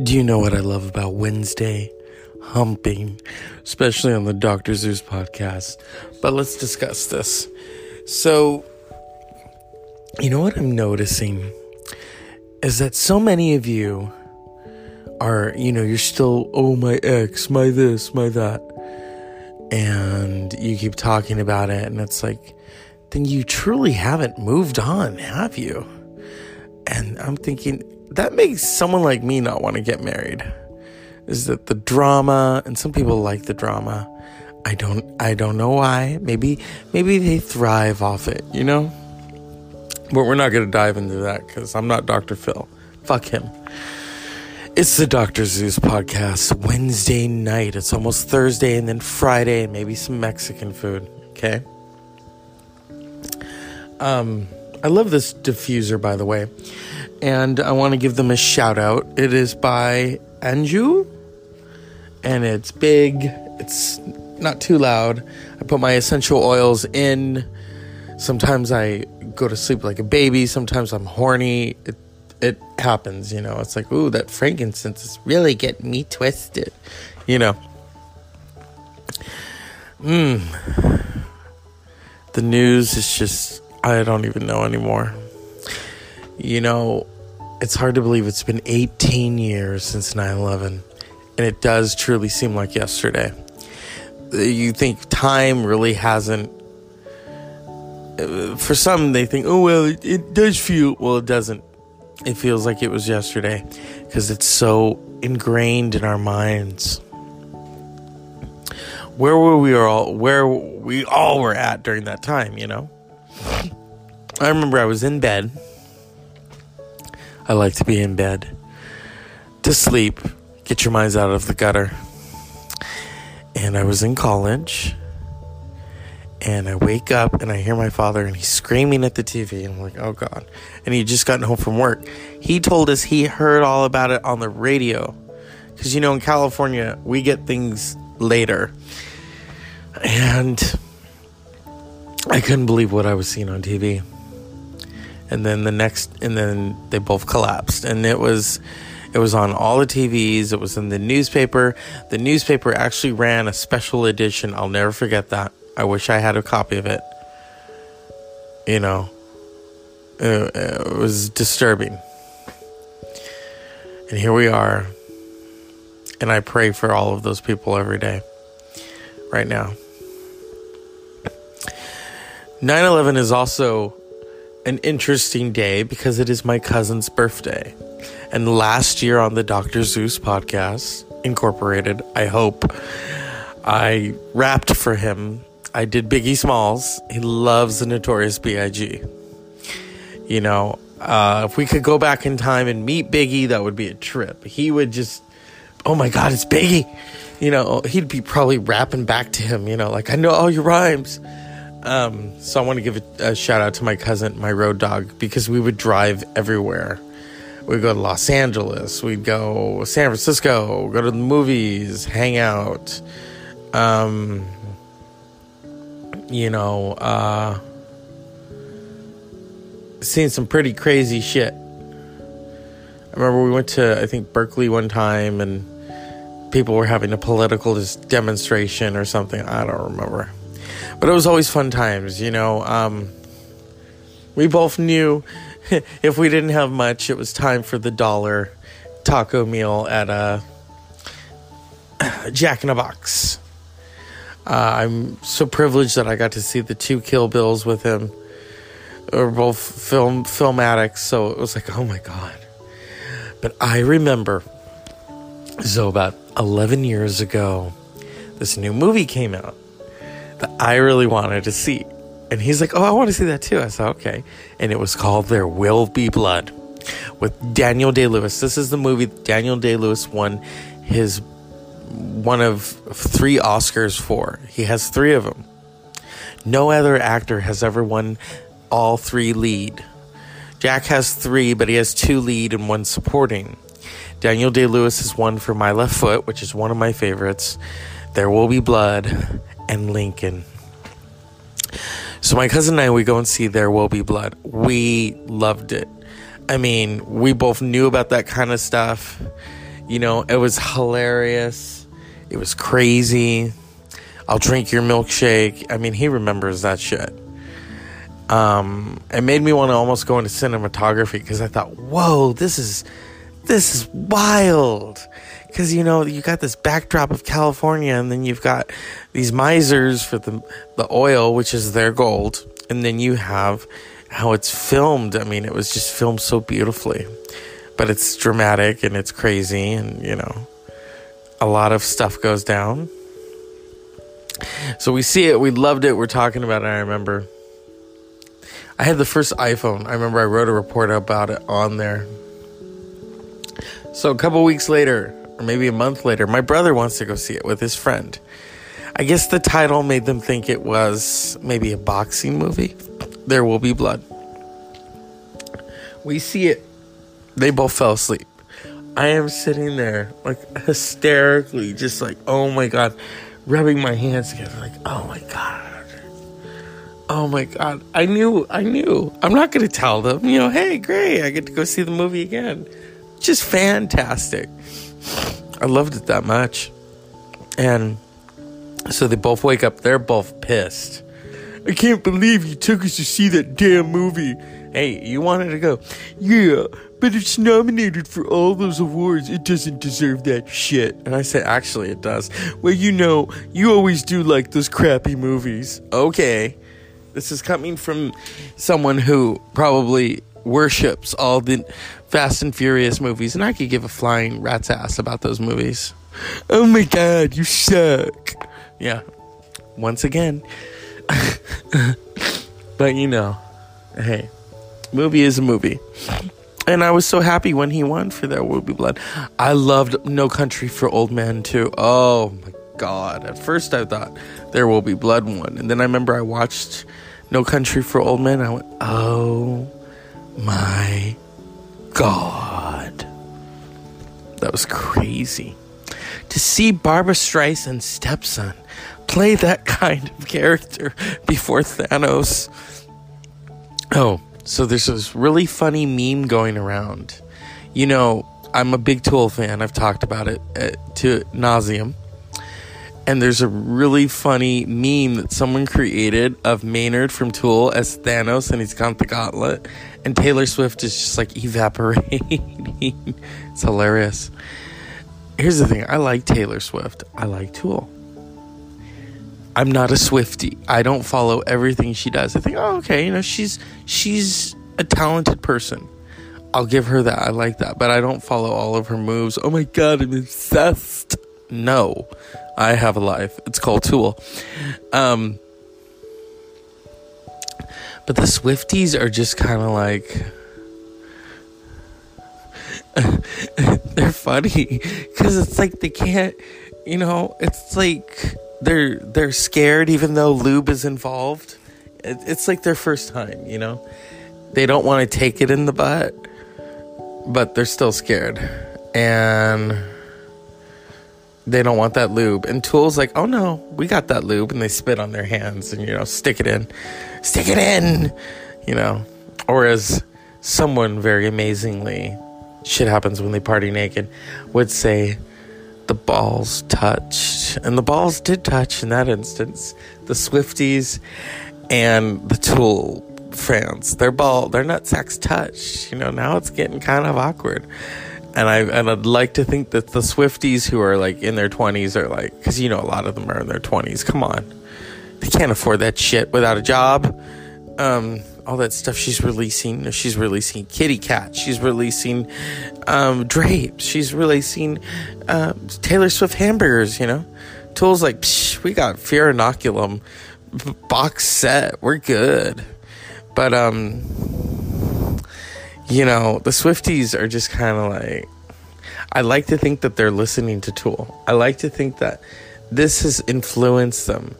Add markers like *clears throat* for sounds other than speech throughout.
Do you know what I love about Wednesday? Humping, especially on the Dr. Zeus podcast. But let's discuss this. So, you know what I'm noticing is that so many of you are, you know, you're still, oh, my ex, my this, my that. And you keep talking about it, and it's like, then you truly haven't moved on, have you? And I'm thinking, that makes someone like me not want to get married. Is that the drama, and some people like the drama. I don't I don't know why. Maybe maybe they thrive off it, you know? But we're not going to dive into that cuz I'm not Dr. Phil. Fuck him. It's the Dr. Zeus podcast, Wednesday night. It's almost Thursday and then Friday and maybe some Mexican food, okay? Um I love this diffuser by the way and I want to give them a shout out. It is by Anjou, and it's big. It's not too loud. I put my essential oils in. Sometimes I go to sleep like a baby. Sometimes I'm horny. It it happens, you know. It's like, ooh, that frankincense is really getting me twisted, you know. Mmm. The news is just I don't even know anymore. You know, it's hard to believe it's been 18 years since 9 11, and it does truly seem like yesterday. You think time really hasn't. Uh, for some, they think, oh, well, it, it does feel. Well, it doesn't. It feels like it was yesterday because it's so ingrained in our minds. Where were we all? Where we all were at during that time, you know? I remember I was in bed I like to be in bed, to sleep, get your minds out of the gutter. And I was in college, and I wake up and I hear my father, and he's screaming at the TV. And I'm like, oh God. And he just gotten home from work. He told us he heard all about it on the radio. Because, you know, in California, we get things later. And I couldn't believe what I was seeing on TV and then the next and then they both collapsed. And it was it was on all the TVs it was in the newspaper. The newspaper actually ran a special edition. I'll never forget that. I wish I had a copy of it. You know it, it was disturbing. And here we are. And I pray for all of those people every day. Right now 9 11 is also an interesting day because it is my cousin's birthday. And last year on the Dr. Zeus podcast, Incorporated, I hope, I rapped for him. I did Biggie Smalls. He loves the Notorious B.I.G. You know, uh, if we could go back in time and meet Biggie, that would be a trip. He would just, oh my God, it's Biggie. You know, he'd be probably rapping back to him, you know, like, I know all your rhymes. Um, so I want to give a, a, shout out to my cousin, my road dog, because we would drive everywhere. We'd go to Los Angeles, we'd go San Francisco, go to the movies, hang out. Um, you know, uh, seen some pretty crazy shit. I remember we went to I think Berkeley one time and people were having a political demonstration or something. I don't remember. But it was always fun times, you know. Um, we both knew *laughs* if we didn't have much, it was time for the dollar taco meal at a *clears throat* Jack in a Box. Uh, I'm so privileged that I got to see the two Kill Bills with him. We're both film film addicts, so it was like, oh my god. But I remember, so about 11 years ago, this new movie came out that I really wanted to see. And he's like, Oh, I want to see that too. I said, Okay. And it was called There Will Be Blood with Daniel Day Lewis. This is the movie Daniel Day Lewis won his one of three Oscars for. He has three of them. No other actor has ever won all three lead. Jack has three, but he has two lead and one supporting. Daniel Day Lewis has one for My Left Foot, which is one of my favorites. There Will Be Blood, and Lincoln. So my cousin and I, we go and see There Will Be Blood. We loved it. I mean, we both knew about that kind of stuff. You know, it was hilarious. It was crazy. I'll drink your milkshake. I mean, he remembers that shit. Um, it made me want to almost go into cinematography because I thought, whoa, this is this is wild. Because you know you got this backdrop of California, and then you've got these misers for the the oil, which is their gold, and then you have how it's filmed. I mean, it was just filmed so beautifully, but it's dramatic and it's crazy, and you know, a lot of stuff goes down. So we see it, we loved it, we're talking about it. I remember I had the first iPhone. I remember I wrote a report about it on there. So a couple weeks later, or maybe a month later, my brother wants to go see it with his friend. I guess the title made them think it was maybe a boxing movie. There will be blood. We see it. They both fell asleep. I am sitting there, like hysterically, just like, oh my God, rubbing my hands together, like, oh my God. Oh my God. I knew, I knew. I'm not going to tell them, you know, hey, great, I get to go see the movie again. Just fantastic. I loved it that much. And so they both wake up, they're both pissed. I can't believe you took us to see that damn movie. Hey, you wanted to go. Yeah, but it's nominated for all those awards. It doesn't deserve that shit. And I said, actually, it does. Well, you know, you always do like those crappy movies. Okay. This is coming from someone who probably worships all the Fast and Furious movies, and I could give a flying rat's ass about those movies. Oh my god, you suck. Yeah. Once again. *laughs* but you know, hey, movie is a movie. And I was so happy when he won for There Will Be Blood. I loved No Country for Old Men too. Oh my god. At first I thought There Will Be Blood won. And then I remember I watched No Country for Old Men. I went, oh my god. That was crazy. To see Barbra Streisand's stepson play that *laughs* kind of character before Thanos. Oh, so there's this really funny meme going around. You know, I'm a big Tool fan. I've talked about it uh, to nauseum. And there's a really funny meme that someone created of Maynard from Tool as Thanos, and he's got the gauntlet, and Taylor Swift is just like evaporating. *laughs* it's hilarious. Here's the thing I like Taylor Swift, I like Tool. I'm not a Swifty. I don't follow everything she does. I think, oh, okay, you know, she's she's a talented person. I'll give her that. I like that, but I don't follow all of her moves. Oh my god, I'm obsessed. No, I have a life. It's called Tool. Um, but the Swifties are just kind of like. *laughs* they're funny because it's like they can't, you know, it's like they're they're scared even though lube is involved. It, it's like their first time, you know. They don't want to take it in the butt, but they're still scared, and they don't want that lube. And Tool's like, "Oh no, we got that lube," and they spit on their hands and you know stick it in, stick it in, you know. Or as someone very amazingly, shit happens when they party naked, would say the balls touched. And the balls did touch in that instance. The Swifties and the Tool fans, their ball, their nutsacks touched. You know, now it's getting kind of awkward. And I and I'd like to think that the Swifties who are like in their twenties are like, because you know a lot of them are in their twenties. Come on, they can't afford that shit without a job. Um, all that stuff she's releasing. She's releasing Kitty Cat. She's releasing um, drapes. She's releasing uh, Taylor Swift hamburgers. You know, Tool's like, we got Fear Inoculum box set. We're good. But um, you know, the Swifties are just kind of like. I like to think that they're listening to Tool. I like to think that this has influenced them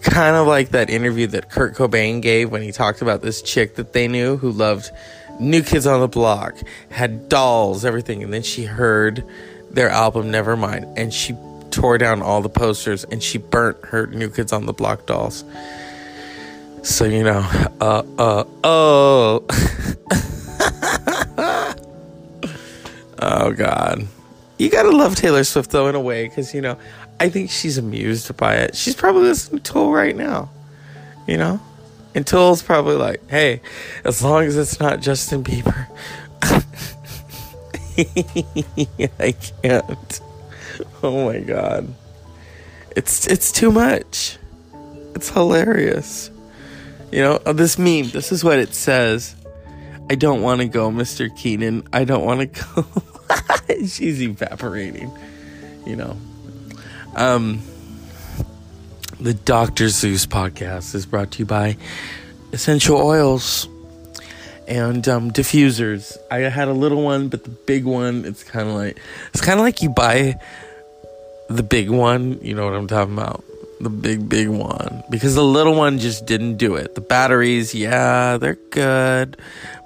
kind of like that interview that Kurt Cobain gave when he talked about this chick that they knew who loved New Kids on the Block, had dolls, everything, and then she heard their album Nevermind and she tore down all the posters and she burnt her New Kids on the Block dolls. So you know, uh uh oh. *laughs* oh god. you gotta love Taylor Swift though in a way because you know I think she's amused by it. She's probably listening to Tool right now, you know, and Tool's probably like, "Hey, as long as it's not Justin Bieber." *laughs* I can't. Oh my god. It's it's too much. It's hilarious. You know, uh, this meme, this is what it says. I don't want to go, Mr. Keenan. I don't want to *laughs* go. *laughs* She's evaporating. You know. Um the Dr. Zeus podcast is brought to you by Essential Oils and um, diffusers. I had a little one, but the big one, it's kind of like it's kind of like you buy the big one. You know what I'm talking about? The big big one because the little one just didn't do it. The batteries, yeah, they're good,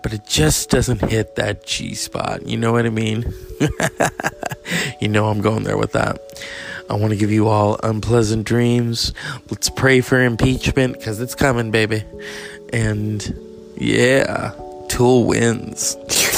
but it just doesn't hit that G spot. You know what I mean? *laughs* you know I'm going there with that. I want to give you all unpleasant dreams. Let's pray for impeachment because it's coming, baby. And yeah. Tool wins. *laughs*